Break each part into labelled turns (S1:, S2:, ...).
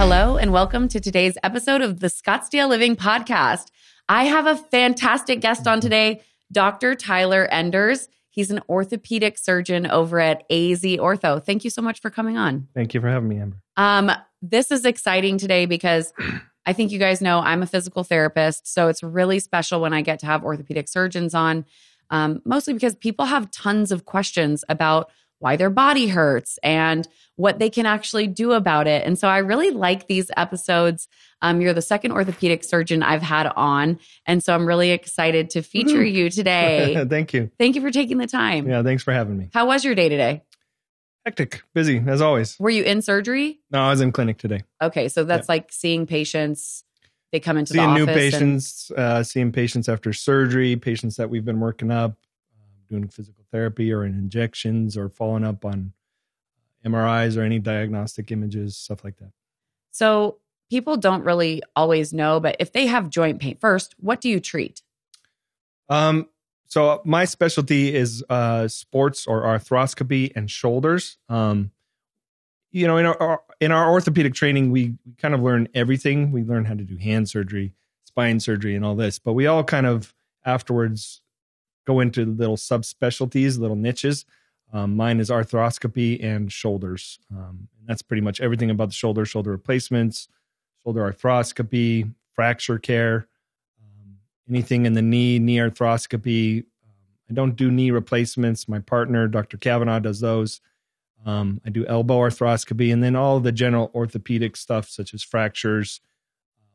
S1: Hello, and welcome to today's episode of the Scottsdale Living Podcast. I have a fantastic guest on today, Dr. Tyler Enders. He's an orthopedic surgeon over at AZ Ortho. Thank you so much for coming on.
S2: Thank you for having me, Amber.
S1: Um, this is exciting today because I think you guys know I'm a physical therapist. So it's really special when I get to have orthopedic surgeons on, um, mostly because people have tons of questions about why their body hurts and what they can actually do about it. And so I really like these episodes. Um, you're the second orthopedic surgeon I've had on. And so I'm really excited to feature you today.
S2: Thank you.
S1: Thank you for taking the time.
S2: Yeah, thanks for having me.
S1: How was your day today?
S2: Hectic, busy as always.
S1: Were you in surgery?
S2: No, I was in clinic today.
S1: Okay, so that's like seeing patients. They come into
S2: seeing
S1: the
S2: new
S1: office. and-
S2: patients, uh, seeing patients after surgery, patients that we've been working up, doing physical therapy or in injections or following up on MRIs or any diagnostic images, stuff like that.
S1: so people don't really always know, but if they have joint pain, first, what do you treat?
S2: Um, so my specialty is uh, sports or arthroscopy and shoulders. Um, you know, in our in our orthopedic training, we, we kind of learn everything. We learn how to do hand surgery, spine surgery, and all this. But we all kind of afterwards go into little subspecialties, little niches. Um, mine is arthroscopy and shoulders. Um, that's pretty much everything about the shoulder, shoulder replacements, shoulder arthroscopy, fracture care, um, anything in the knee, knee arthroscopy. Um, I don't do knee replacements. My partner, Dr. Kavanaugh, does those. Um, I do elbow arthroscopy and then all the general orthopedic stuff, such as fractures,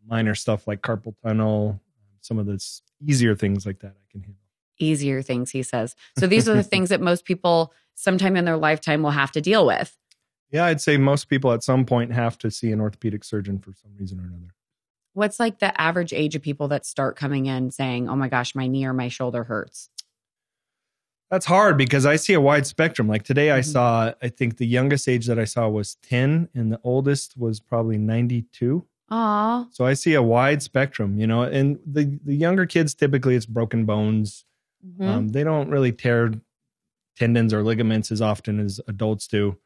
S2: minor stuff like carpal tunnel, some of the easier things like that I can handle.
S1: Easier things, he says. So these are the things that most people sometime in their lifetime will have to deal with.
S2: Yeah, I'd say most people at some point have to see an orthopedic surgeon for some reason or another.
S1: What's like the average age of people that start coming in saying, oh my gosh, my knee or my shoulder hurts?
S2: That's hard because I see a wide spectrum. Like today, I
S1: Mhm.
S2: saw, I think the youngest age that I saw was 10, and the oldest was probably 92.
S1: Aw.
S2: So I see a wide spectrum, you know, and the, the younger kids typically it's broken bones.
S1: Mhm.
S2: Um, they don't really tear tendons or ligaments as often as adults do.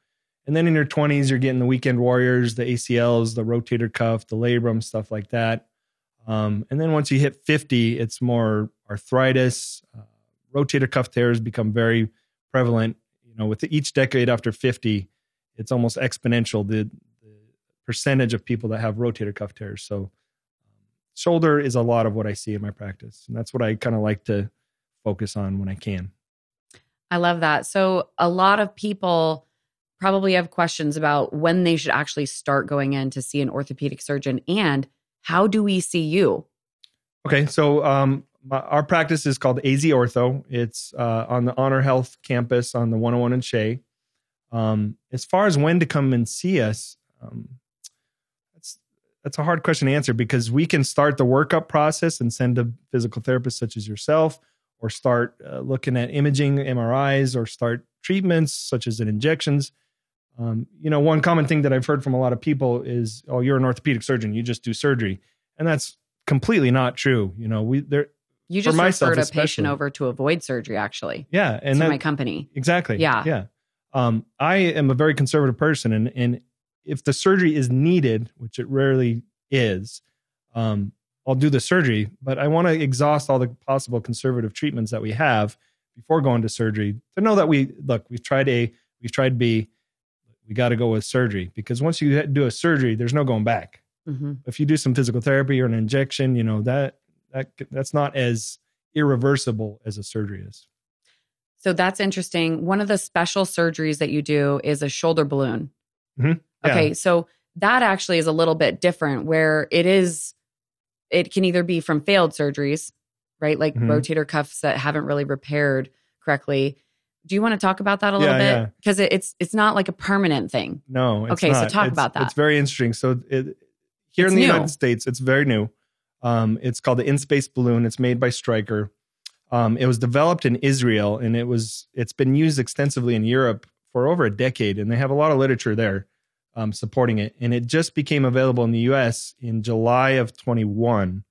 S2: And then in your 20s, you're getting the weekend warriors, the ACLs, the rotator cuff, the labrum, stuff like that. Um, and then once you hit 50, it's more arthritis. Uh, rotator cuff tears become very prevalent. You know, with each decade after 50, it's almost exponential the, the percentage of people that have rotator cuff tears. So, um, shoulder is a lot of what I see in my practice. And that's what I kind of like to focus on when I can.
S1: I love that. So a lot of people probably have questions about when they should actually start going in to see an orthopedic surgeon and how do we see you?
S2: Okay, so um, my, our practice is called AZ Ortho. It's uh, on the Honor Health campus on the 101 in Shea. Um, as far as when to come and see us, um, that's that's a hard question to answer because we can start the workup process and send a physical therapist such as yourself, or start uh, looking at imaging, MRIs, or start treatments such as in injections. Um, you know, one common thing that I've heard from a lot of people is, "Oh, you're an orthopedic surgeon; you just do surgery," and that's completely not true. You know, we there,
S1: You just
S2: myself
S1: referred a
S2: especially.
S1: patient over to avoid surgery, actually,
S2: yeah, and
S1: to
S2: that,
S1: my company.
S2: exactly,
S1: Yeah.
S2: yeah. Um, I am a very conservative person, and and if the surgery is needed, which it rarely is, um, I'll do the surgery. But I want to exhaust all the possible conservative treatments that we have before going to surgery to know that we look. We've tried A, we've tried B. We got to go with surgery because once you do a surgery, there's no going back.
S1: hmm
S2: if you do some physical therapy or an injection, you know that that that's not as irreversible as a surgery is.
S1: So that's interesting. One of the special surgeries that you do is a shoulder balloon.
S2: Mhm. Yeah.
S1: Okay, so that actually is a little bit different where it is it can either be from failed surgeries, right? Like
S2: Mhm.
S1: rotator cuffs that haven't really repaired correctly. Do you want to talk about that a little
S2: Yeah, yeah.
S1: bit? Because it, it's it's not like a permanent thing.
S2: No. It's
S1: Okay, so talk
S2: It's-
S1: about that.
S2: It's very interesting. So it, here
S1: It's
S2: in the
S1: new.
S2: United States, it's very new. Um, it's called the In Space Balloon. It's made by Stryker. Um, it was developed in Israel, and it was it's been used extensively in Europe for over a decade, and they have a lot of literature there um, supporting it. And it just became available in the U.S. in July of 21.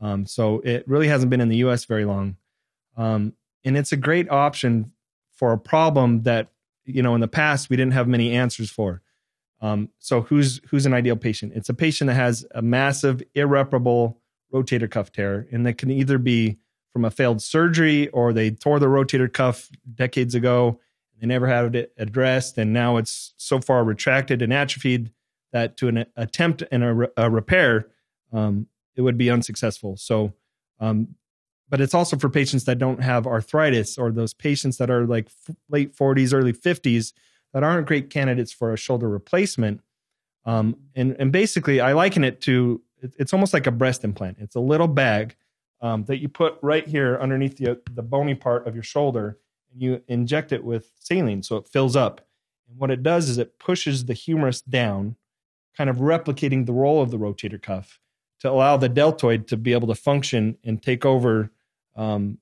S2: Um, so it really hasn't been in the U.S. very long, um, and it's a great option for a problem that you know in the past we didn't have many answers for. Um, so who's who's an ideal patient? It's a patient that has a massive irreparable rotator cuff tear, and that can either be from a failed surgery or they tore the rotator cuff decades ago. They never had it addressed, and now it's so far retracted and atrophied that to an attempt and a, a repair, um, it would be unsuccessful. So, um, but it's also for patients that don't have arthritis or those patients that are like f- late 40s, early 50s that aren't great candidates for a shoulder replacement. Um, and and basically, I liken it to it's almost like a breast implant. It's a little bag um, that you put right here underneath the the bony part of your shoulder, and you inject it with saline so it fills up. And what it does is it pushes the humerus down, kind of replicating the role of the rotator cuff to allow the deltoid to be able to function and take over um,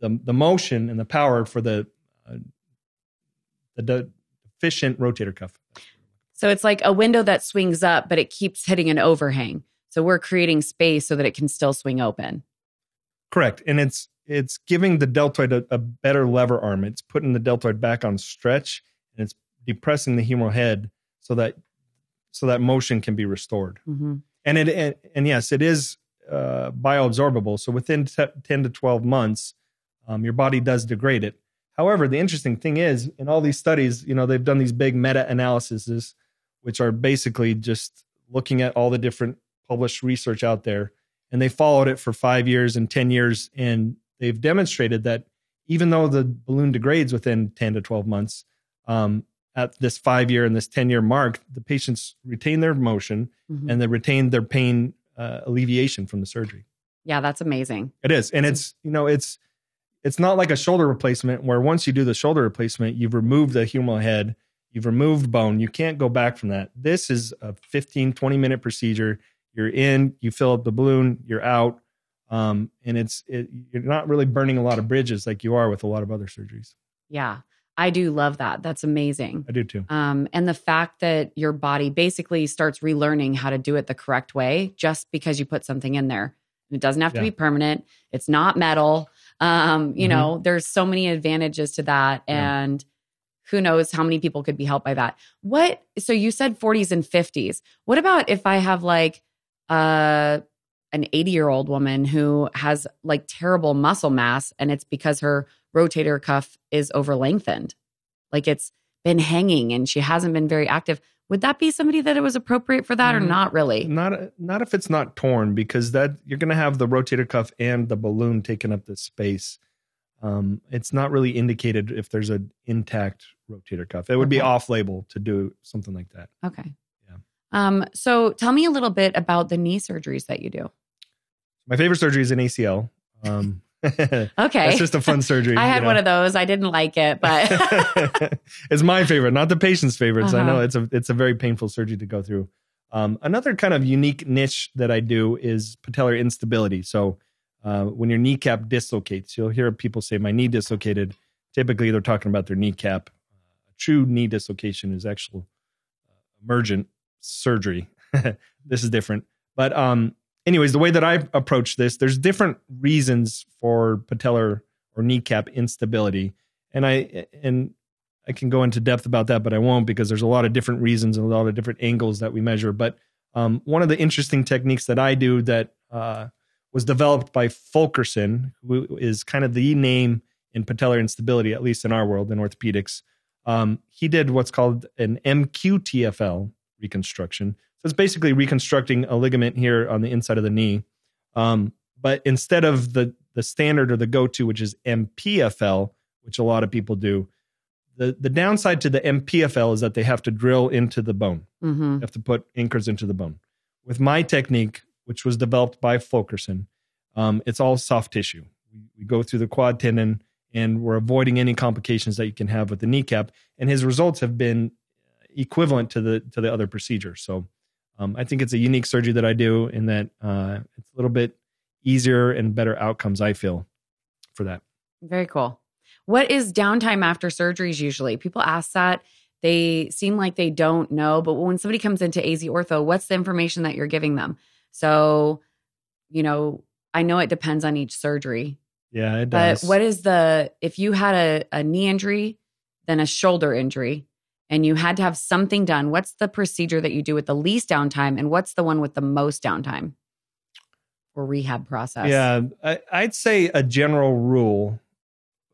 S2: the the motion and the power for the uh, the efficient rotator cuff.
S1: So it's like a window that swings up, but it keeps hitting an overhang. So we're creating space so that it can still swing open.
S2: Correct, and it's it's giving the deltoid a, a better lever arm. It's putting the deltoid back on stretch, and it's depressing the humeral head so that so that motion can be restored. Mm-hmm. And it and, and, yes, it is uh, bioabsorbable. So within t- ten to twelve months, um, your body does degrade it. However, the interesting thing is, in all these studies, you know, they've done these big meta analyses, which are basically just looking at all the different published research out there. And they followed it for five years and 10 years. And they've demonstrated that even though the balloon degrades within 10 to 12 months, um, at this five year and this 10 year mark, the patients retain their motion mm-hmm. and they retain their pain uh, alleviation from the surgery.
S1: Yeah, that's amazing.
S2: It is. And it's, you know, it's, it's not like a shoulder replacement where once you do the shoulder replacement, you've removed the humeral head, you've removed bone. You can't go back from that. This is a 15, 20 minute procedure. You're in, you fill up the balloon, you're out. Um, and it's, it, you're not really burning a lot of bridges like you are with a lot of other surgeries.
S1: Yeah. I do love that. That's amazing.
S2: I do too.
S1: Um, and the fact that your body basically starts relearning how to do it the correct way just because you put something in there. It doesn't have to yeah. be permanent. It's not metal. Um, you mm-hmm. know, there's so many advantages to that. Yeah. And who knows how many people could be helped by that. What, so you said 40s and 50s. What about if I have like uh, an 80 year old woman who has like terrible muscle mass and it's because her rotator cuff is over lengthened? Like it's been hanging and she hasn't been very active. Would that be somebody that it was appropriate for that or mm, not really?
S2: not not if it's not torn because that you're going to have the rotator cuff and the balloon taking up the space. Um, it's not really indicated if there's an intact rotator cuff. It would okay. be off label to do something like that.
S1: Okay. Yeah. Um so tell me a little bit about the knee surgeries that you do
S2: my favorite surgery is an acl um
S1: okay.
S2: It's just a fun surgery.
S1: I had you know? one of those. I didn't like it, but
S2: it's my favorite, not the patient's favorites. Uh-huh. I know it's a it's a very painful surgery to go through. Um, another kind of unique niche that I do is patellar instability. So uh, when your kneecap dislocates, you'll hear people say, "My knee dislocated." Typically, they're talking about their kneecap. A true knee dislocation is actual uh, emergent surgery. this is different, but um, anyways, the way that I approach this, there's different reasons for patellar or kneecap instability, and I and I can go into depth about that, but I won't because there's a lot of different reasons and a lot of different angles that we measure. But um, one of the interesting techniques that I do that uh, was developed by Fulkerson, who is kind of the name in patellar instability, at least in our world in orthopedics. Um, he did what's called an MQTFL reconstruction. So it's basically reconstructing a ligament here on the inside of the knee. Um, but instead of the the standard or the go to, which is MPFL, which a lot of people do, the the downside to the MPFL is that they have to drill into the bone. Mm-hmm. have to put anchors into the bone. With my technique, which was developed by Fulkerson, um, it's all soft tissue. We, we go through the quad tendon, and we're avoiding any complications that you can have with the kneecap. And his results have been equivalent to the to the other procedure. So um, I think it's a unique surgery that I do in that uh, it's a little bit easier and better outcomes. I feel for that.
S1: Very cool. What is downtime after surgeries usually? People ask that. They seem like they don't know, but when somebody comes into AZ Ortho, what's the information that you're giving them? So, you know, I know it depends on each surgery.
S2: Yeah, it does.
S1: But what is the if you had a, a knee injury, then a shoulder injury, and you had to have something done, what's the procedure that you do with the least downtime and what's the one with the most downtime or rehab process?
S2: Yeah, I, I'd say a general rule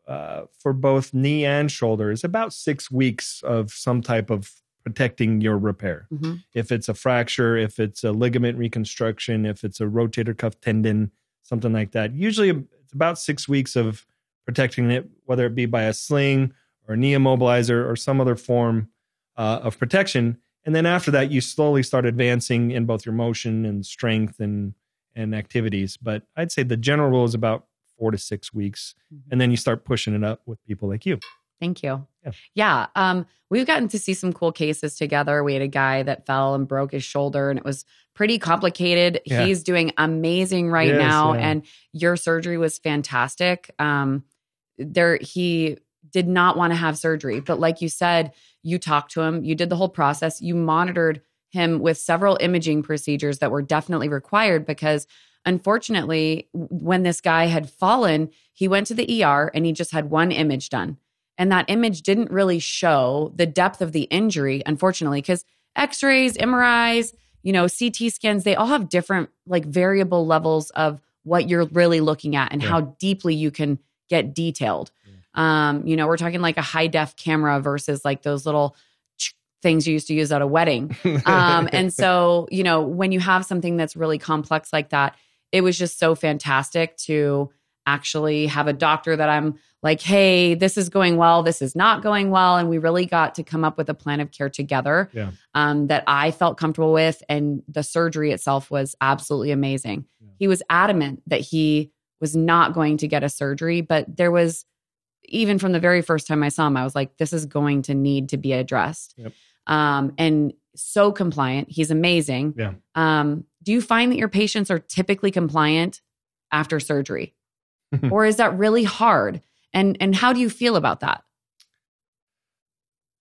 S2: uh, for both knee and shoulder is about six weeks of some type of protecting your repair.
S1: Mhm.
S2: If it's a fracture, if it's a ligament reconstruction, if it's a rotator cuff tendon, something like that. Usually it's about six weeks of protecting it, whether it be by a sling or a knee immobilizer or some other form uh, of protection. And then after that, you slowly start advancing in both your motion and strength and and activities. But I'd say the general rule is about four to six weeks,
S1: Mhm.
S2: and then you start pushing it up with people like you.
S1: Thank you.
S2: Yeah.
S1: Yeah. Um, we've gotten to see some cool cases together. We had a guy that fell and broke his shoulder, and it was pretty complicated.
S2: Yeah.
S1: He's doing amazing right
S2: Yes,
S1: now,
S2: yeah.
S1: and your surgery was fantastic. Um, there, he did not want to have surgery, but like you said, you talked to him, you did the whole process, you monitored him with several imaging procedures that were definitely required because unfortunately when this guy had fallen he went to the ER and he just had one image done and that image didn't really show the depth of the injury unfortunately because x-rays mris you know ct scans they all have different like variable levels of what you're really looking at and
S2: Yeah.
S1: how deeply you can get detailed um you know we're talking like a high def camera versus like those little things you used to use at a wedding um, and so, you know, when you have something that's really complex like that, it was just so fantastic to actually have a doctor that I'm like, hey, this is going well, this is not going well. And we really got to come up with a plan of care together
S2: Yeah.
S1: um, that I felt comfortable with. And the surgery itself was absolutely amazing.
S2: Yeah.
S1: He was adamant that he was not going to get a surgery, but there was, even from the very first time I saw him, I was like, this is going to need to be addressed.
S2: Yep.
S1: Um, and so compliant. He's amazing.
S2: Yeah.
S1: Um, do you find that your patients are typically compliant after surgery? or is that really hard? And and how do you feel about that?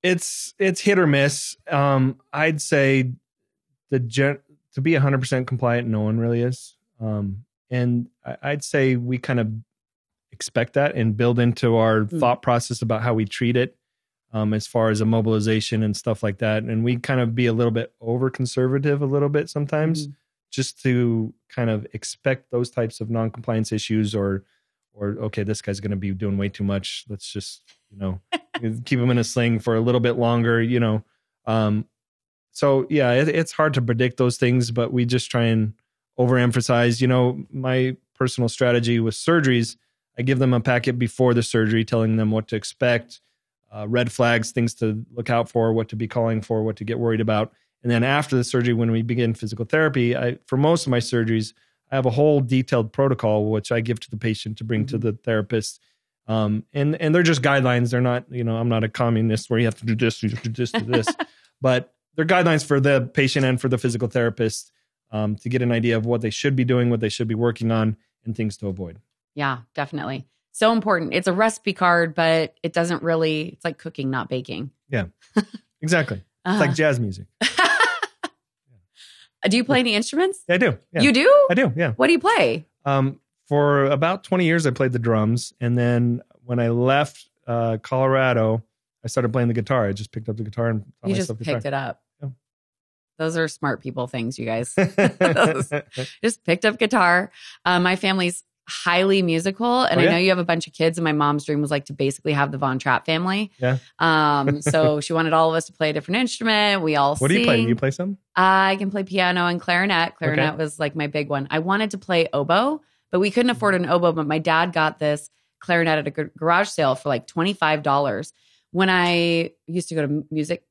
S2: it's it's hit or miss. Um, I'd say the gen- to be 100% compliant, no one really is. Um, and I- I'd say we kind of expect that and build into our
S1: Mm.
S2: thought process about how we treat it um, as far as immobilization and stuff like that. And we kind of be a little bit over conservative a little bit sometimes
S1: Mhm.
S2: just to kind of expect those types of non-compliance issues or or okay this guy's going to be doing way too much let's just you know keep him in a sling for a little bit longer you know um so yeah it, it's hard to predict those things but we just try and overemphasize you know my personal strategy with surgeries i give them a packet before the surgery telling them what to expect uh, red flags things to look out for what to be calling for what to get worried about. And then after the surgery when we begin physical therapy i for most of my surgeries i have a whole detailed protocol which i give to the patient to bring to the therapist. Um, and and they're just guidelines. They're not you know i'm not a communist where you have to do this you have to do this do this. But they're guidelines for the patient and for the physical therapist um, to get an idea of what they should be doing what they should be working on and things to avoid
S1: Yeah, definitely. So important. It's a recipe card, but it doesn't really, it's like cooking, not baking.
S2: Yeah, exactly it's
S1: Uh-huh.
S2: like jazz music
S1: do you play any instruments?
S2: yeah, i do yeah.
S1: You do?
S2: i do yeah
S1: What do you play?
S2: Um, for about 20 years, I played the drums. And then when I left uh, Colorado, I started playing the guitar. I just picked up the guitar and
S1: You just picked it up.
S2: Yeah.
S1: Those are smart people things, you guys. just picked up guitar. Um, my family's highly musical, and
S2: Oh,
S1: I know you have a bunch of kids. And my mom's dream was like to basically have the Von Trapp family.
S2: Yeah.
S1: Um, so she wanted all of us to play a different instrument. We all
S2: what do you play?
S1: sing.
S2: You play some?
S1: I can play piano and clarinet. Clarinet was like my big one. I wanted to play oboe, but we couldn't afford an oboe. But my dad got this clarinet at a garage sale for like twenty five dollars. When I used to go to music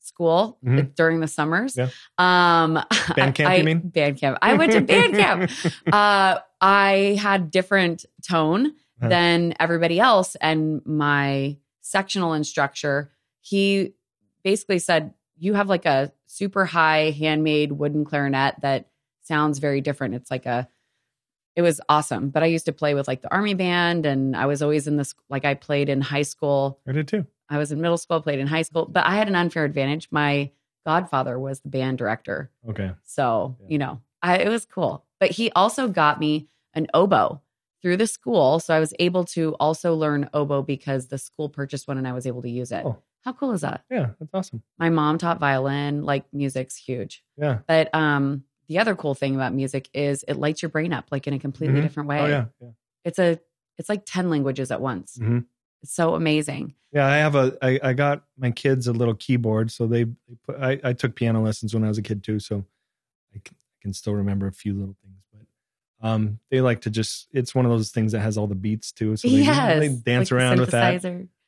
S1: school
S2: Mhm.
S1: during the summers,
S2: Yeah.
S1: um,
S2: Band camp,
S1: I,
S2: you mean?
S1: Band camp. I went to band camp. Uh, I had different tone
S2: Uh-huh.
S1: than everybody else, and my sectional instructor he basically said, "You have like a super high handmade wooden clarinet that sounds very different. It's like a it was awesome. But I used to play with like the army band, and I was always in this like I played in high school.
S2: I did too.
S1: I was in middle school, played in high school, but I had an unfair advantage. My godfather was the band director,
S2: Okay.
S1: so
S2: Yeah.
S1: you know, I, it was cool. But he also got me an oboe through the school, so I was able to also learn oboe because the school purchased one, and I was able to use it.
S2: Oh.
S1: How cool is that?
S2: Yeah, that's awesome.
S1: My mom taught violin. Like music's huge.
S2: Yeah.
S1: But um, the other cool thing about music is it lights your brain up like in a completely
S2: Mhm.
S1: different way.
S2: Oh yeah. Yeah.
S1: It's a it's like 10 languages at once.
S2: Mhm.
S1: It's so amazing.
S2: Yeah, I have a. I, I got my kids a little keyboard, so they, they put. I, I took piano lessons when I was a kid too, so I can, still remember a few little things. But um, they like to just. It's one of those things that has all the beats too, so they,
S1: yes.
S2: they dance
S1: like
S2: around with that.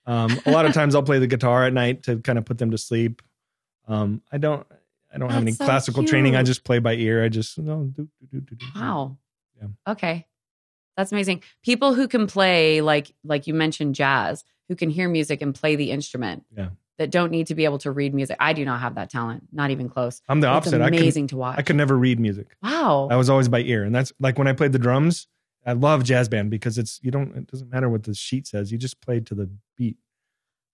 S2: Um, a lot of times I'll play the guitar at night to kind of put them to sleep. Um, I don't. I don't have any
S1: so
S2: classical training. I just play by ear. I just no. Do, do, do, do, do.
S1: Wow.
S2: Yeah.
S1: Okay. That's amazing. People who can play like like you mentioned jazz, who can hear music and play the instrument.
S2: Yeah.
S1: That don't need to be able to read music. I do not have that talent, not even close.
S2: I'm the
S1: It's
S2: opposite. I could.
S1: amazing to watch.
S2: I could never read music.
S1: wow.
S2: I was always by ear, and that's like when I played the drums. I love jazz band because it's you don't. It doesn't matter what the sheet says. You just play to the beat.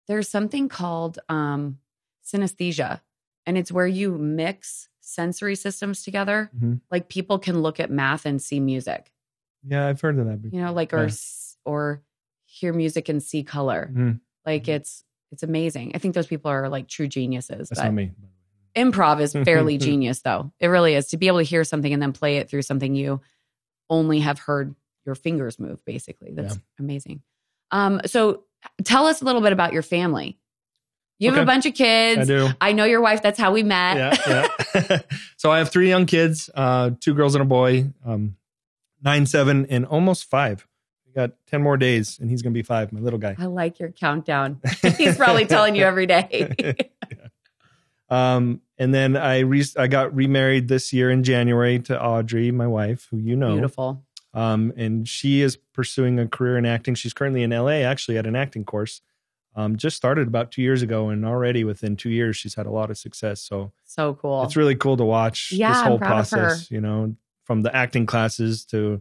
S1: there's something called um, synesthesia, and it's where you mix sensory systems together.
S2: Mhm.
S1: Like people can look at math and see music,
S2: Yeah, I've heard of that. Before.
S1: you know, like or
S2: Yeah.
S1: s- or hear music and see color.
S2: Mhm.
S1: Like it's it's amazing. I think those people are like true geniuses.
S2: That's not me.
S1: improv is fairly genius, though. It really is to be able to hear something and then play it through something you only have heard your fingers move. Basically, that's amazing. Um, so tell us a little bit about your family. You have a bunch of kids.
S2: I do.
S1: I know your wife. That's how we met.
S2: yeah, yeah. so I have three young kids, uh, two girls and a boy, um, nine, seven, and almost five. Got ten more days, and he's gonna be five. My little guy.
S1: I like your countdown. He's probably telling you every day.
S2: Um, and then I re- I got remarried this year in January to Audrey, my wife, who you know.
S1: Beautiful.
S2: Um, and she is pursuing a career in acting. She's currently in LA, actually, at an acting course. Um, just started about two years ago, and already within two years, she's had a lot of success. So
S1: So cool.
S2: it's really cool to watch
S1: Yeah,
S2: this whole
S1: proud of her.
S2: process. You know, from the acting classes to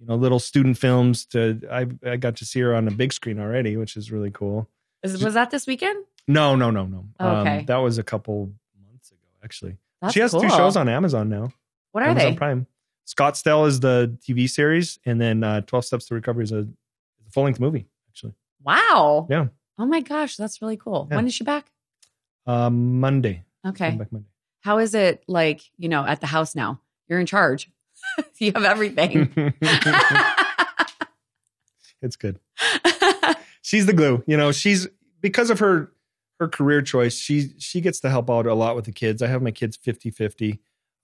S2: you know little student films to I I got to see her on a big screen already, which is really cool.
S1: Is- was that this weekend?
S2: No, no, no, no.
S1: Oh, okay.
S2: Um, that was a couple months ago, actually.
S1: That's
S2: she has two shows on Amazon now.
S1: What are
S2: Amazon
S1: they?
S2: Prime. Scottsdale is the TV series, and then uh, Twelve Steps to Recovery is a, is a full length movie. Actually,
S1: Wow.
S2: Yeah.
S1: Oh my gosh, that's really cool.
S2: Yeah.
S1: When is she back?
S2: um, Monday.
S1: Okay.
S2: Back Monday.
S1: How is it like, you know, at the house now? You're in charge. you have everything.
S2: it's good. She's the glue. You know, she's because of her her career choice. She she gets to help out a lot with the kids. I have my kids 50-50.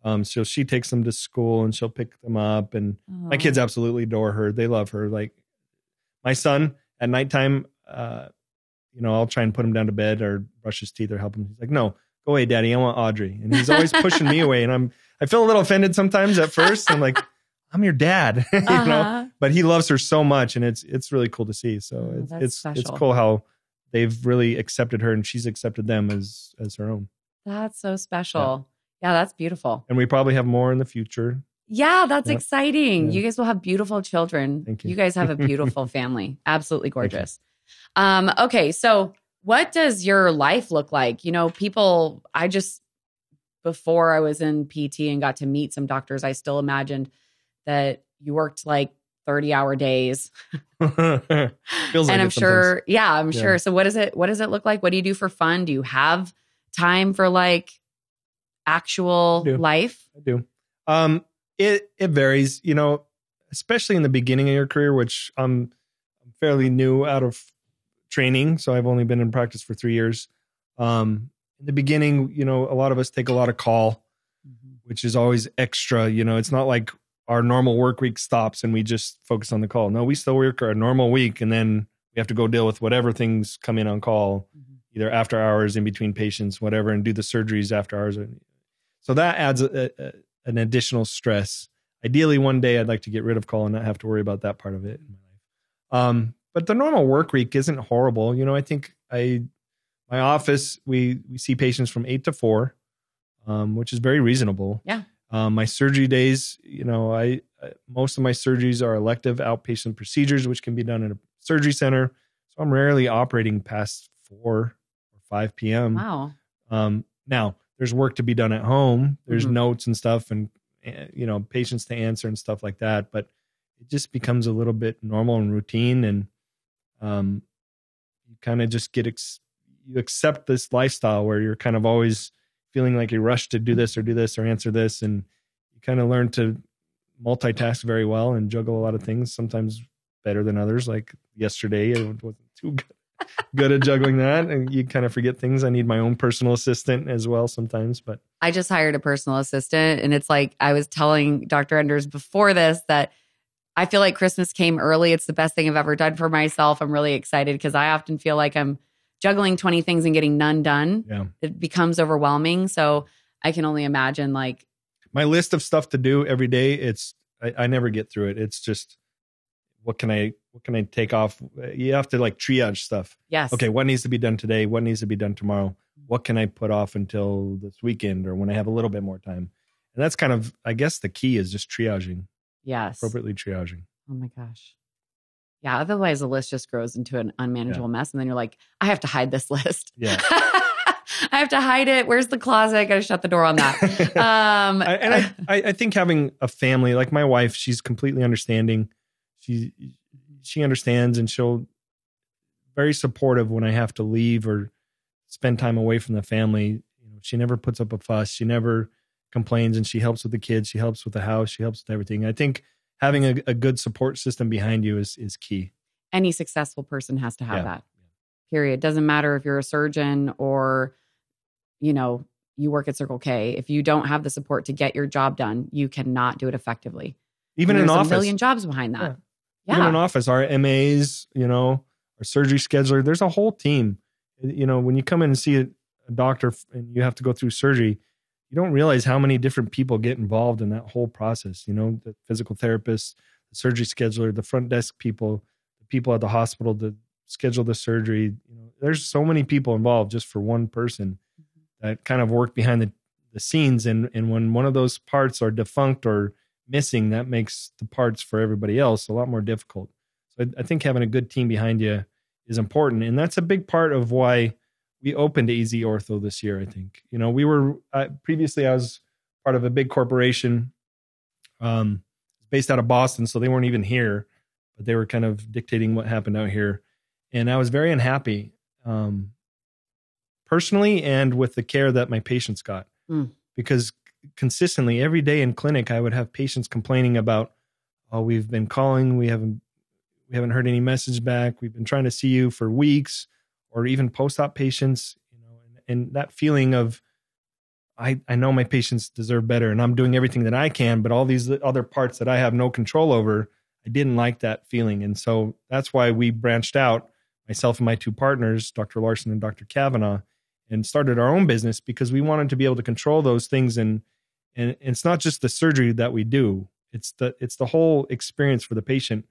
S2: Um, so she takes them to school and she'll pick them up and my kids absolutely adore her. They love her. Like my son at nighttime, uh, you know, I'll try and put him down to bed or brush his teeth or help him. He's like, no, go away, daddy. I want Audrey. And he's always pushing me away. And I'm, I feel a little offended sometimes at first. I'm like, I'm your dad, you know,
S1: Uh-huh.
S2: but he loves her so much. And it's, it's really cool to see. So
S1: Oh,
S2: it's,
S1: that's
S2: it's, it's cool how they've really accepted her and she's accepted them as, as her own.
S1: That's so special. Yeah. that's beautiful.
S2: And we probably have more in the future.
S1: Yeah, that's
S2: Yep.
S1: exciting.
S2: Yeah.
S1: You guys will have beautiful children.
S2: Thank you.
S1: guys have a beautiful family. Absolutely gorgeous. Um, okay, so what does your life look like? You know, people, I just, before I was in PT and got to meet some doctors, I still imagined that you worked like 30 hour days.
S2: Feels like
S1: and I'm sure, yeah, I'm
S2: Yeah.
S1: sure. So what is it, what does it look like? What do you do for fun? Do you have time for like actual
S2: I
S1: life?
S2: I do. Um, it it varies, you know, especially in the beginning of your career, which I'm fairly new out of training, so I've only been in practice for three years. Um, in the beginning, you know, a lot of us take a lot of call, which is always extra. You know, it's not like our normal work week stops and we just focus on the call. No, we still work our normal week, and then we have to go deal with whatever things come in on call
S1: Mhm.
S2: either after hours, in between patients, whatever, and do the surgeries after hours. So that adds a, a, an additional stress. Ideally, one day I'd like to get rid of call and not have to worry about that part of it. in my life. Um, but the normal work week isn't horrible. You know, I think I my office we we see patients from eight to four, um, which is very reasonable.
S1: Yeah.
S2: Um, my surgery days, you know, I, I most of my surgeries are elective outpatient procedures, which can be done in a surgery center. So I'm rarely operating past four or five p.m.
S1: Wow.
S2: Um, now there's work to be done at home. There's
S1: Mhm.
S2: notes and stuff, and eh, you know patients to answer and stuff like that. But it just becomes a little bit normal and routine, and um, you kind of just get ex- you accept this lifestyle where you're kind of always feeling like you rush to do this or do this or answer this, and you kind of learn to multitask very well and juggle a lot of things. Sometimes better than others. Like yesterday, I wasn't too good good at juggling that and you kind of forget things i need my own personal assistant as well sometimes but
S1: I just hired a personal assistant, and it's like I was telling Dr. Enders before this that I feel like Christmas came early. It's the best thing I've ever done for myself. I'm really excited because I often feel like I'm juggling 20 things and getting none done.
S2: yeah
S1: It becomes overwhelming. So I can only imagine, like,
S2: my list of stuff to do every day it's I, I never get through it it's just what can i what can i take off you have to like triage stuff
S1: yes.
S2: okay what needs to be done today what needs to be done tomorrow what can i put off until this weekend or when i have a little bit more time and that's kind of i guess the key is just triaging
S1: Yes.
S2: appropriately triaging
S1: Oh my gosh. Yeah. Otherwise, the list just grows into an unmanageable mess. And then you're like, I have to hide this list.
S2: Yeah.
S1: I have to hide it. Where's the closet? I got to shut the door on that. Um,
S2: I, and I, I, I think having a family like my wife, she's completely understanding. She she understands and she'll very supportive when I have to leave or spend time away from the family. You know, she never puts up a fuss. She never complains, and she helps with the kids. She helps with the house. She helps with everything. I think having a, a good support system behind you is is key.
S1: any successful person has to have
S2: Yeah.
S1: that. Period. Doesn't matter if you're a surgeon or, you know, you work at Circle K. If you don't have the support to get your job done, you cannot do it effectively.
S2: Even in office,
S1: a million jobs behind that.
S2: even
S1: Yeah.
S2: in office, our MAs, you know, our surgery scheduler, there's a whole team. You know, when you come in and see a doctor and you have to go through surgery, you don't realize how many different people get involved in that whole process. You know, the physical therapist, the surgery scheduler, the front desk people, the people at the hospital to schedule the surgery. You know, there's so many people involved just for one person mm-hmm. that kind of work behind the, the scenes. And and when one of those parts are defunct or missing, that makes the parts for everybody else a lot more difficult. So I, I think having a good team behind you is important, and that's a big part of why we opened AZ Ortho this year. I think you know we were uh, previously I was part of a big corporation, um, based out of Boston, so they weren't even here, but they were kind of dictating what happened out here, and I was very unhappy, um, personally and with the care that my patients got,
S1: Mm.
S2: because consistently every day in clinic I would have patients complaining about, oh, we've been calling, we haven't we haven't heard any message back, we've been trying to see you for weeks, or even post-op patients, you know, and, and that feeling of I, I know my patients deserve better and I'm doing everything that I can, but all these other parts that I have no control over, I didn't like that feeling. And so that's why we branched out, myself and my two partners, Dr. Larson and Dr. Kavanaugh, and started our own business because we wanted to be able to control those things and and it's not just the surgery that we do. It's the it's the whole experience for the patient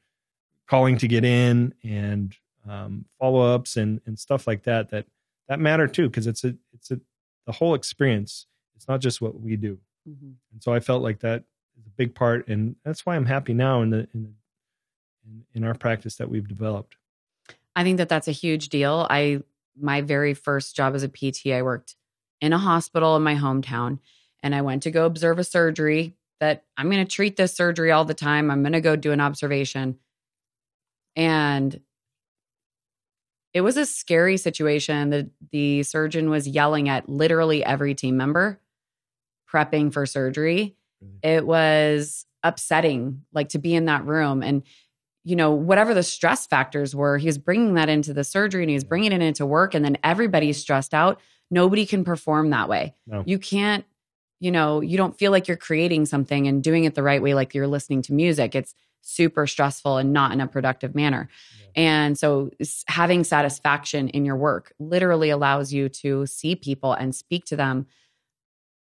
S2: calling to get in and um, follow-ups and and stuff like that that that matter too because it's a it's a the whole experience it's not just what we do
S1: Mhm.
S2: and so i felt like that is a big part and that's why i'm happy now in the in the in, in our practice that we've developed
S1: I think that that's a huge deal. I my very first job as a PT, I worked in a hospital in my hometown, and I went to go observe a surgery. That I'm going to treat this surgery all the time. I'm going to go do an observation, and it was a scary situation. The the surgeon was yelling at literally every team member prepping for surgery. Mm-hmm. It was upsetting, like to be in that room and you know, whatever the stress factors were, he was bringing that into the surgery and he was bringing it into work. And then everybody's stressed out. Nobody can perform that way.
S2: No.
S1: You can't, you know, you don't feel like you're creating something and doing it the right way, like you're listening to music. It's super stressful and not in a productive manner. And so having satisfaction in your work literally allows you to see people and speak to them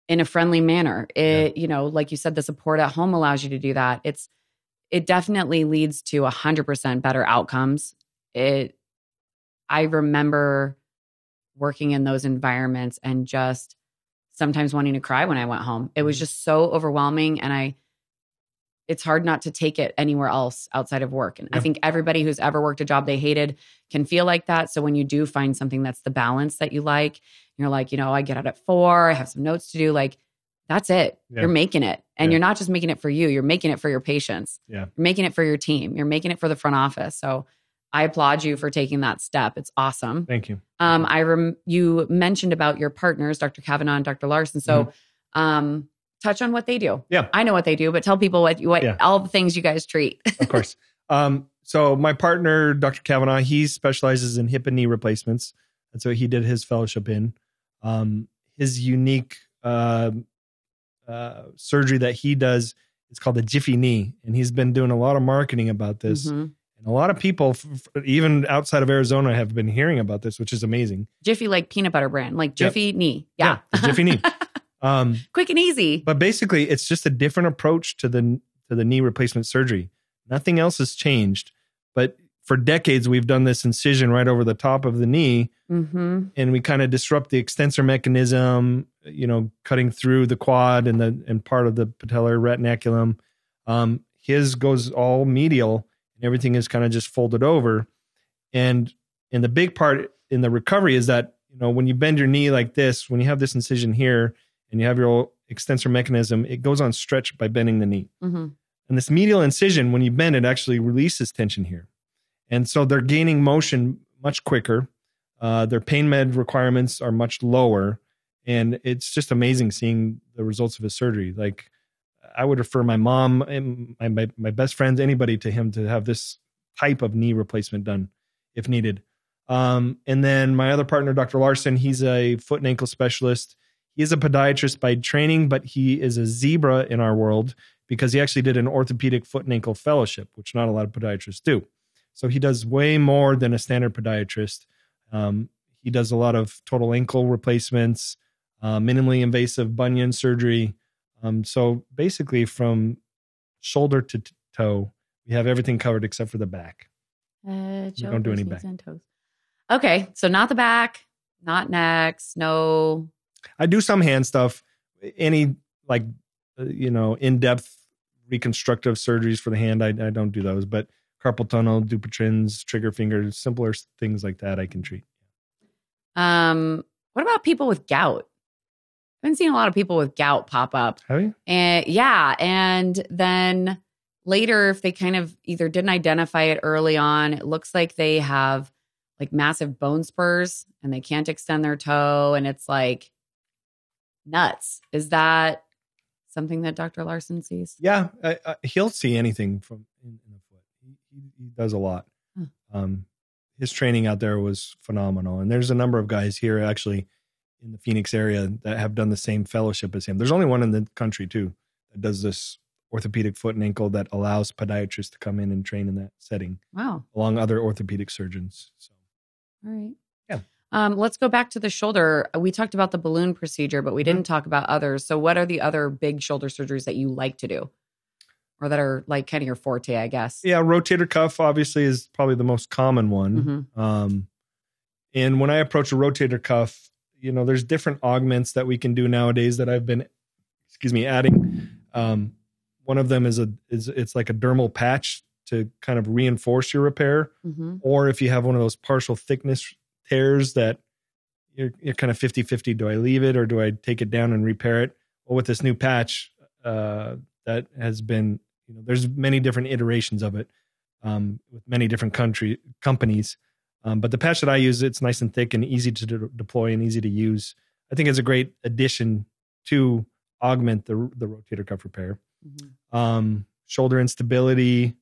S1: in a friendly manner. It, you know, like you said, the support at home allows you to do that. It's, it definitely leads to 100% better outcomes. It I remember working in those environments and just sometimes wanting to cry when I went home. It was
S2: Mhm.
S1: just so overwhelming and I it's hard not to take it anywhere else outside of work. And I think everybody who's ever worked a job they hated can feel like that. So when you do find something that's the balance that you like, you're like, you know, I get out at 4, I have some notes to do like that's it.
S2: Yeah.
S1: You're making it. And
S2: Yeah.
S1: you're not just making it for you, you're making it for your patients.
S2: Yeah.
S1: You're making it for your team. You're making it for the front office. So I applaud you for taking that step. It's awesome.
S2: Thank you.
S1: Um, I rem- you mentioned about your partners, Dr. Kavanaugh and Dr. Larson. So, um, touch on what they do.
S2: Mm-hmm. Yeah.
S1: I know what they do, but tell people what what
S2: Yeah.
S1: all the things you guys treat.
S2: of course. Um, so my partner, Dr. Kavanaugh, he specializes in hip and knee replacements. That's what he did his fellowship in. Um, his unique uh, uh, surgery that he does is called the Jiffy Knee, and he's been doing a lot of marketing about this.
S1: Mhm.
S2: And a lot of people, f- f- even outside of Arizona, have been hearing about this, which is amazing.
S1: Jiffy like peanut butter brand, like
S2: Yep.
S1: Jiffy knee. Yeah.
S2: the Jiffy Knee. Um,
S1: Quick and easy.
S2: but basically, it's just a different approach to the to the knee replacement surgery. Nothing else has changed, but for decades we've done this incision right over the top of the knee,
S1: hmm
S2: and we kind of disrupt the extensor mechanism. You know, cutting through the quad and the and part of the patellar retinaculum. Um, his goes all medial, and everything is kind of just folded over. And and the big part in the recovery is that you know when you bend your knee like this, when you have this incision here, and you have your extensor mechanism, it goes on stretch by bending the knee.
S1: hmm
S2: And this medial incision, when you bend it, actually releases tension here. And so they're gaining motion much quicker. Uh, their pain med requirements are much lower. And it's just amazing seeing the results of his surgery. Like, I would refer my mom and my, my, my best friends, anybody to him to have this type of knee replacement done if needed. Um, and then my other partner, Dr. Larson, he's a foot and ankle specialist. He is a podiatrist by training, but he is a zebra in our world because he actually did an orthopedic foot and ankle fellowship, which not a lot of podiatrists do. So he does way more than a standard podiatrist. Um, he does a lot of total ankle replacements, uh, minimally invasive bunion surgery. Um, so basically, from shoulder to t- toe, we have everything covered except for the back.
S1: Uh,
S2: We don't do any back.
S1: Okay, so not the back, not necks, no.
S2: I do some hand stuff. Any like uh, you know in depth reconstructive surgeries for the hand, I, I don't do those. But carpal tunnel, Dupuytren's, trigger fingers, simpler things like that, I can treat.
S1: Um, what about people with gout? I've been seeing a lot of people with gout pop up.
S2: Have you?
S1: And yeah, and then later, if they kind of either didn't identify it early on, it looks like they have like massive bone spurs and they can't extend their toe, and it's like nuts. Is that something that Dr. Larson sees?
S2: Yeah, I, I, he'll see anything from in, in the foot. He, he, he does a lot.
S1: Hmm.
S2: Um, his training out there was phenomenal, and there's a number of guys here actually in the Phoenix area that have done the same fellowship as him. There's only one in the country too that does this orthopedic foot and ankle that allows podiatrists to come in and train in that setting,
S1: Wow.
S2: along other orthopedic surgeons. So
S1: All right. Um, let's go back to the shoulder. We talked about the balloon procedure, but we
S2: Mm-hmm.
S1: didn't talk about others. So, what are the other big shoulder surgeries that you like to do, or that are like kind of your forte? I guess.
S2: yeah, rotator cuff obviously is probably the most common one.
S1: Mhm.
S2: Um, and when I approach a rotator cuff, you know, there's different augments that we can do nowadays that I've been, excuse me, adding. Um, one of them is a is it's like a dermal patch to kind of reinforce your repair,
S1: Mhm.
S2: or if you have one of those partial thickness tears that you're you're kind of 50-50, do I leave it or do I take it down and repair it? Well, with this new patch, uh, that has been, you know, there's many different iterations of it um, with many different country companies. Um, but the patch that I use, it's nice and thick and easy to de- deploy and easy to use. I think it's a great addition to augment the the rotator cuff repair.
S1: Mhm.
S2: Um, shoulder instability,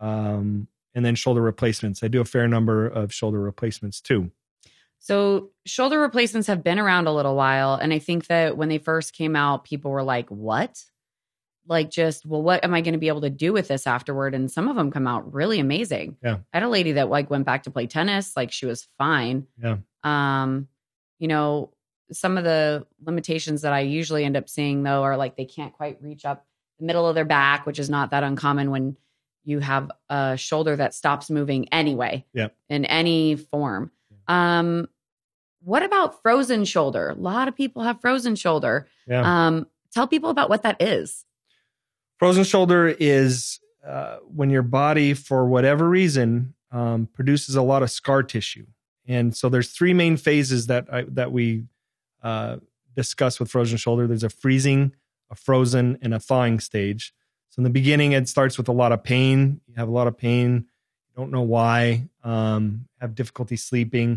S2: um, and then shoulder replacements. I do a fair number of shoulder replacements too.
S1: So, shoulder replacements have been around a little while. And I think that when they first came out, people were like, what? Like, just, well, what am I going to be able to do with this afterward? And some of them come out really amazing.
S2: Yeah.
S1: I had a lady that like went back to play tennis, like, she was fine.
S2: Yeah.
S1: Um, you know, some of the limitations that I usually end up seeing though are like they can't quite reach up the middle of their back, which is not that uncommon when you have a shoulder that stops moving anyway.
S2: Yep.
S1: In any form. Um, what about frozen shoulder? A lot of people have frozen shoulder.
S2: Yeah.
S1: Um, tell people about what that is.
S2: Frozen shoulder is uh, when your body, for whatever reason, um, produces a lot of scar tissue. And so there's three main phases that I, that we uh, discuss with frozen shoulder. There's a freezing, a frozen, and a thawing stage. So in the beginning, it starts with a lot of pain. You have a lot of pain, don't know why, um, have difficulty sleeping,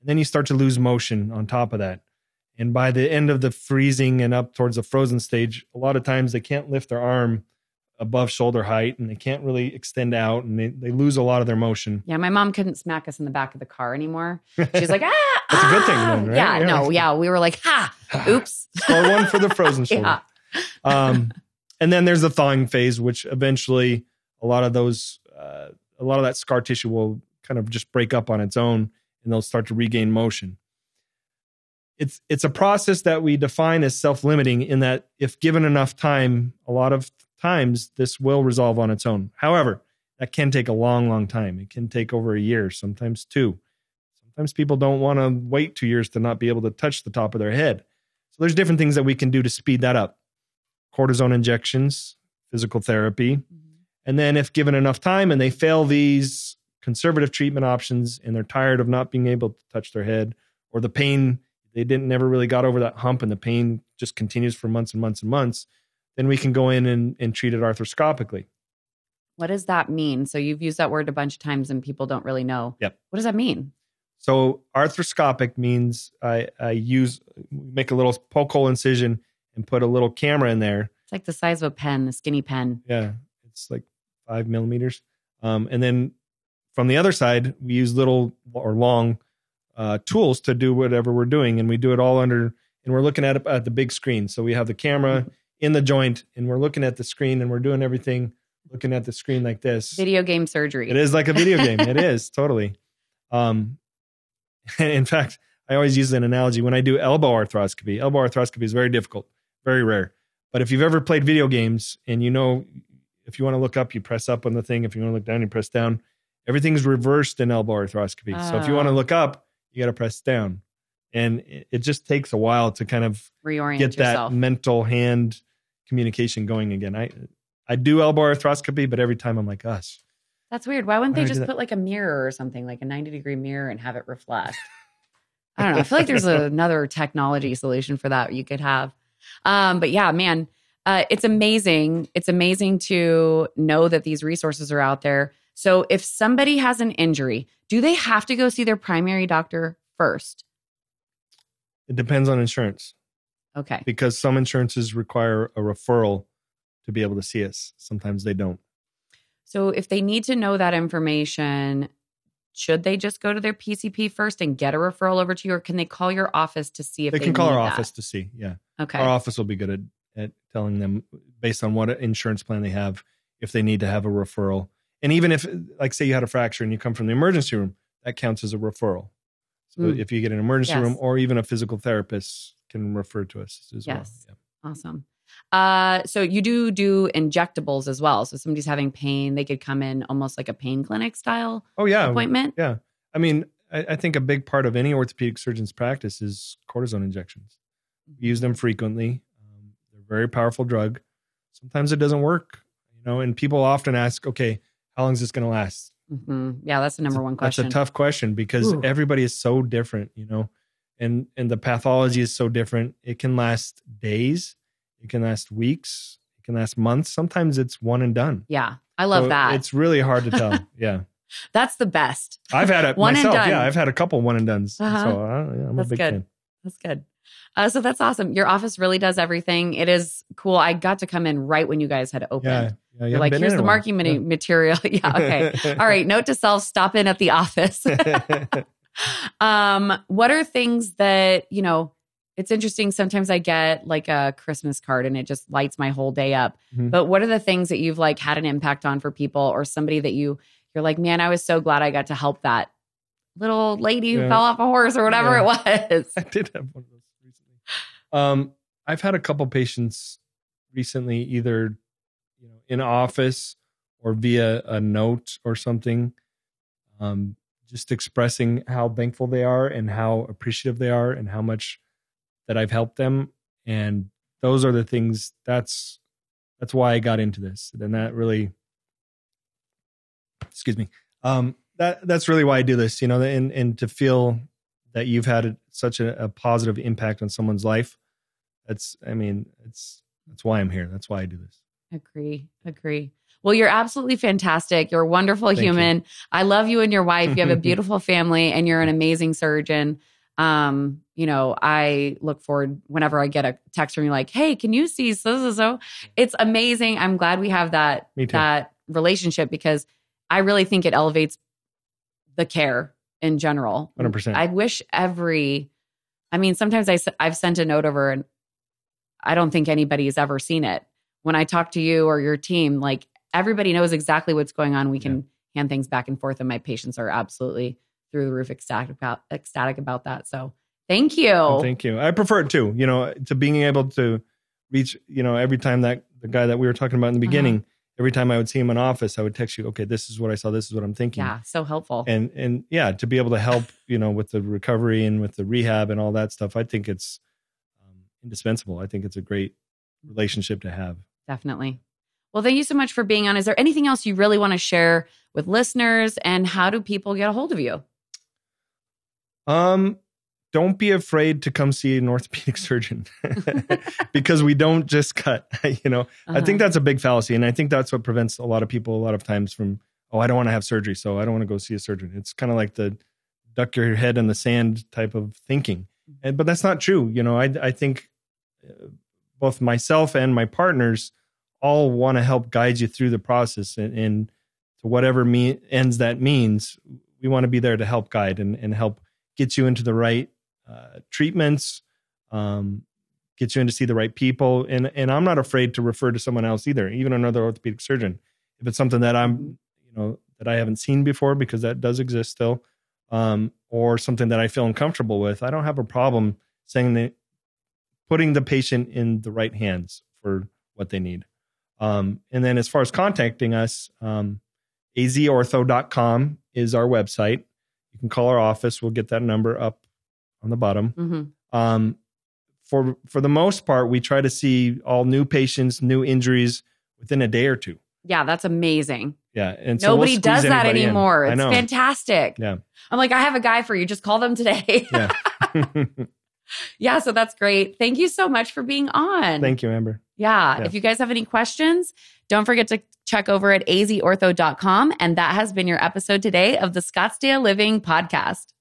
S2: and then you start to lose motion on top of that. And by the end of the freezing and up towards the frozen stage, a lot of times they can't lift their arm above shoulder height and they can't really extend out and they, they lose a lot of their motion.
S1: Yeah, my mom couldn't smack us in the back of the car anymore. She's like, ah,
S2: That's a good thing
S1: ah."
S2: then, right?
S1: Yeah,
S2: Yeah.
S1: no, yeah. We were like, ha, oops.
S2: Score one for the frozen shoulder.
S1: Yeah.
S2: Um, and then there's the thawing phase, which eventually a lot of those, uh, a lot of that scar tissue will kind of just break up on its own and they'll start to regain motion. It's it's a process that we define as self-limiting in that if given enough time, a lot of times this will resolve on its own. However, that can take a long, long time. It can take over a year, sometimes two. Sometimes people don't want to wait two years to not be able to touch the top of their head. So there's different things that we can do to speed that up. Cortisone injections, physical therapy, mm-hmm. and then if given enough time and they fail these conservative treatment options and they're tired of not being able to touch their head or the pain they didn't never really got over that hump and the pain just continues for months and months and months, then we can go in and, and treat it arthroscopically.
S1: What does that mean? So you've used that word a bunch of times and people don't really know.
S2: Yep.
S1: What does that mean?
S2: So arthroscopic means I, I use make a little poke hole incision and put a little camera in there.
S1: It's like the size of a pen, a skinny pen.
S2: Yeah, it's like five millimeters. Um, and then from the other side, we use little or long uh, tools to do whatever we're doing, and we do it all under. And we're looking at it at the big screen. So we have the camera in the joint, and we're looking at the screen, and we're doing everything looking at the screen like this.
S1: Video game surgery.
S2: It is like a video game. it is totally. Um, in fact, I always use an analogy when I do elbow arthroscopy. Elbow arthroscopy is very difficult, very rare. But if you've ever played video games and you know, if you want to look up, you press up on the thing. If you want to look down, you press down. Everything's reversed in elbow arthroscopy. So if you want to
S1: Oh.
S2: look up, you got to press down. And it it just takes a while to kind of
S1: Reorient
S2: get that
S1: yourself.
S2: mental hand communication going again. I I do elbow arthroscopy, but every time I'm like, us.
S1: That's weird. Why wouldn't
S2: Why
S1: they just put like a mirror or something, like a 90 degree mirror and have it reflect? I don't know. I feel like there's another technology solution for that you could have. Um, but yeah, man, uh, it's amazing. It's amazing to know that these resources are out there. So if somebody has an injury, do they have to go see their primary doctor first?
S2: It depends on insurance.
S1: Okay.
S2: because some insurances require a referral to be able to see us. Sometimes they don't.
S1: So if they need to know that information, should they just go to their PCP first and get a referral over to you, or can they call your office to see if
S2: They
S1: they,
S2: can call our
S1: that?
S2: office to see. Yeah.
S1: Okay.
S2: Our office will be good at, at telling them based on what insurance plan they have if they need to have a referral. And even if, like, say you had a fracture and you come from the emergency room, that counts as a referral. So
S1: Mm.
S2: if you get an emergency
S1: Yes.
S2: room or even a physical therapist can refer to us as
S1: Yes.
S2: well. Yeah.
S1: Awesome. Uh, so you do do injectables as well. So if somebody's having pain, they could come in almost like a pain clinic style
S2: Oh, yeah.
S1: appointment.
S2: Yeah. I mean, I, I think a big part of any orthopedic surgeon's practice is cortisone injections. We use them frequently. Um, they're a very powerful drug. Sometimes it doesn't work, you know, and people often ask, okay, how long is this going to last?
S1: Mhm. Yeah, that's the number one question.
S2: That's a tough question because
S1: Ooh.
S2: everybody is so different, you know, and and the pathology is so different. It can last days, it can last weeks, it can last months. Sometimes it's one and done.
S1: yeah, I love
S2: So
S1: that.
S2: It's really hard to tell. yeah.
S1: that's the best.
S2: I've had it
S1: One and
S2: myself.
S1: done.
S2: Yeah, I've had a couple one and dones.
S1: Uh-huh.
S2: So uh, yeah, I'm
S1: That's
S2: a big
S1: good.
S2: fan.
S1: That's good. Uh, so that's awesome. Your office really does everything. It is cool. I got to come in right when you guys had opened.
S2: Yeah, yeah.
S1: You're like, here's the marking mini- material. yeah, okay. All right. Note to self: stop in at the office. um, what are things that you know? It's interesting. Sometimes I get like a Christmas card, and it just lights my whole day up.
S2: Mhm.
S1: But what are the things that you've like had an impact on for people, or somebody that you you're like, man, I was so glad I got to help that little lady who
S2: Yeah.
S1: fell off a horse or whatever
S2: Yeah.
S1: it was.
S2: I did have one of those recently. Um, I've had a couple patients recently, either you know, in office or via a note or something. Um, just expressing how thankful they are and how appreciative they are and how much that I've helped them. And those are the things that's that's why I got into this. And that really excuse me. Um that that's really why I do this, you know, and and to feel that you've had such a, a positive impact on someone's life. That's I mean, it's that's why I'm here. That's why I do this.
S1: Agree. Agree. Well, you're absolutely fantastic. You're a wonderful
S2: Thank
S1: human.
S2: you.
S1: I love you and your wife. You have a beautiful family and you're an amazing surgeon. Um, you know, I look forward whenever I get a text from you like, "Hey, can you see so so so?" It's amazing. I'm glad we have that that relationship because I really think it elevates the care in general.
S2: 100%.
S1: I wish every I mean, sometimes I I've sent a note over and I don't think anybody's ever seen it. When I talk to you or your team, like everybody knows exactly what's going on. We can hand things back and forth, and my patients are absolutely through the roof ecstatic about ecstatic about that. So thank you.
S2: Oh, Thank you. I prefer it too. You know, to being able to reach. You know, every time that the guy that we were talking about in the
S1: Uh-huh.
S2: beginning, every time I would see him in office, I would text you. Okay, this is what I saw. This is what I'm thinking.
S1: yeah, so helpful.
S2: And and yeah, to be able to help, you know, with the recovery and with the rehab and all that stuff, I think it's um, indispensable. I think it's a great relationship to have.
S1: Definitely. Well, thank you so much for being on. Is there anything else you really want to share with listeners? And how do people get a hold of you?
S2: Um, don't be afraid to come see an orthopedic surgeon because we don't just cut. You know, I think
S1: Uh-huh.
S2: that's a big fallacy, and I think that's what prevents a lot of people a lot of times from. Oh, I don't want to have surgery, so I don't want to go see a surgeon. It's kind of like the duck your head in the sand type of thinking, and but that's not true. You know, I I think uh, both myself and my partners all want to help guide you through the process, and, and to whatever me, ends that means. We want to be there to help guide and, and help get you into the right uh, treatments, um, get you in to see the right people. And and I'm not afraid to refer to someone else either, even another orthopedic surgeon, if it's something that I'm, you know, that I haven't seen before because that does exist still, um, or something that I feel uncomfortable with. I don't have a problem saying that putting the patient in the right hands for what they need. Um, and then as far as contacting us, um, azortho.com is our website. You can call our office. We'll get that number up on the bottom.
S1: Mhm.
S2: Um, for for the most part, we try to see all new patients, new injuries within a day or two.
S1: Yeah, that's amazing.
S2: Yeah, and so we'll
S1: Nobody does that
S2: in.
S1: anymore.
S2: I
S1: It's
S2: know.
S1: fantastic.
S2: Yeah.
S1: I'm like, I have a guy for you. Just call them today.
S2: Yeah.
S1: yeah, so that's great. Thank you so much for being on.
S2: Thank you, Amber.
S1: Yeah.
S2: Yeah.
S1: If you guys have any questions, don't forget to check over at azortho.com. And that has been your episode today of the Scottsdale Living Podcast.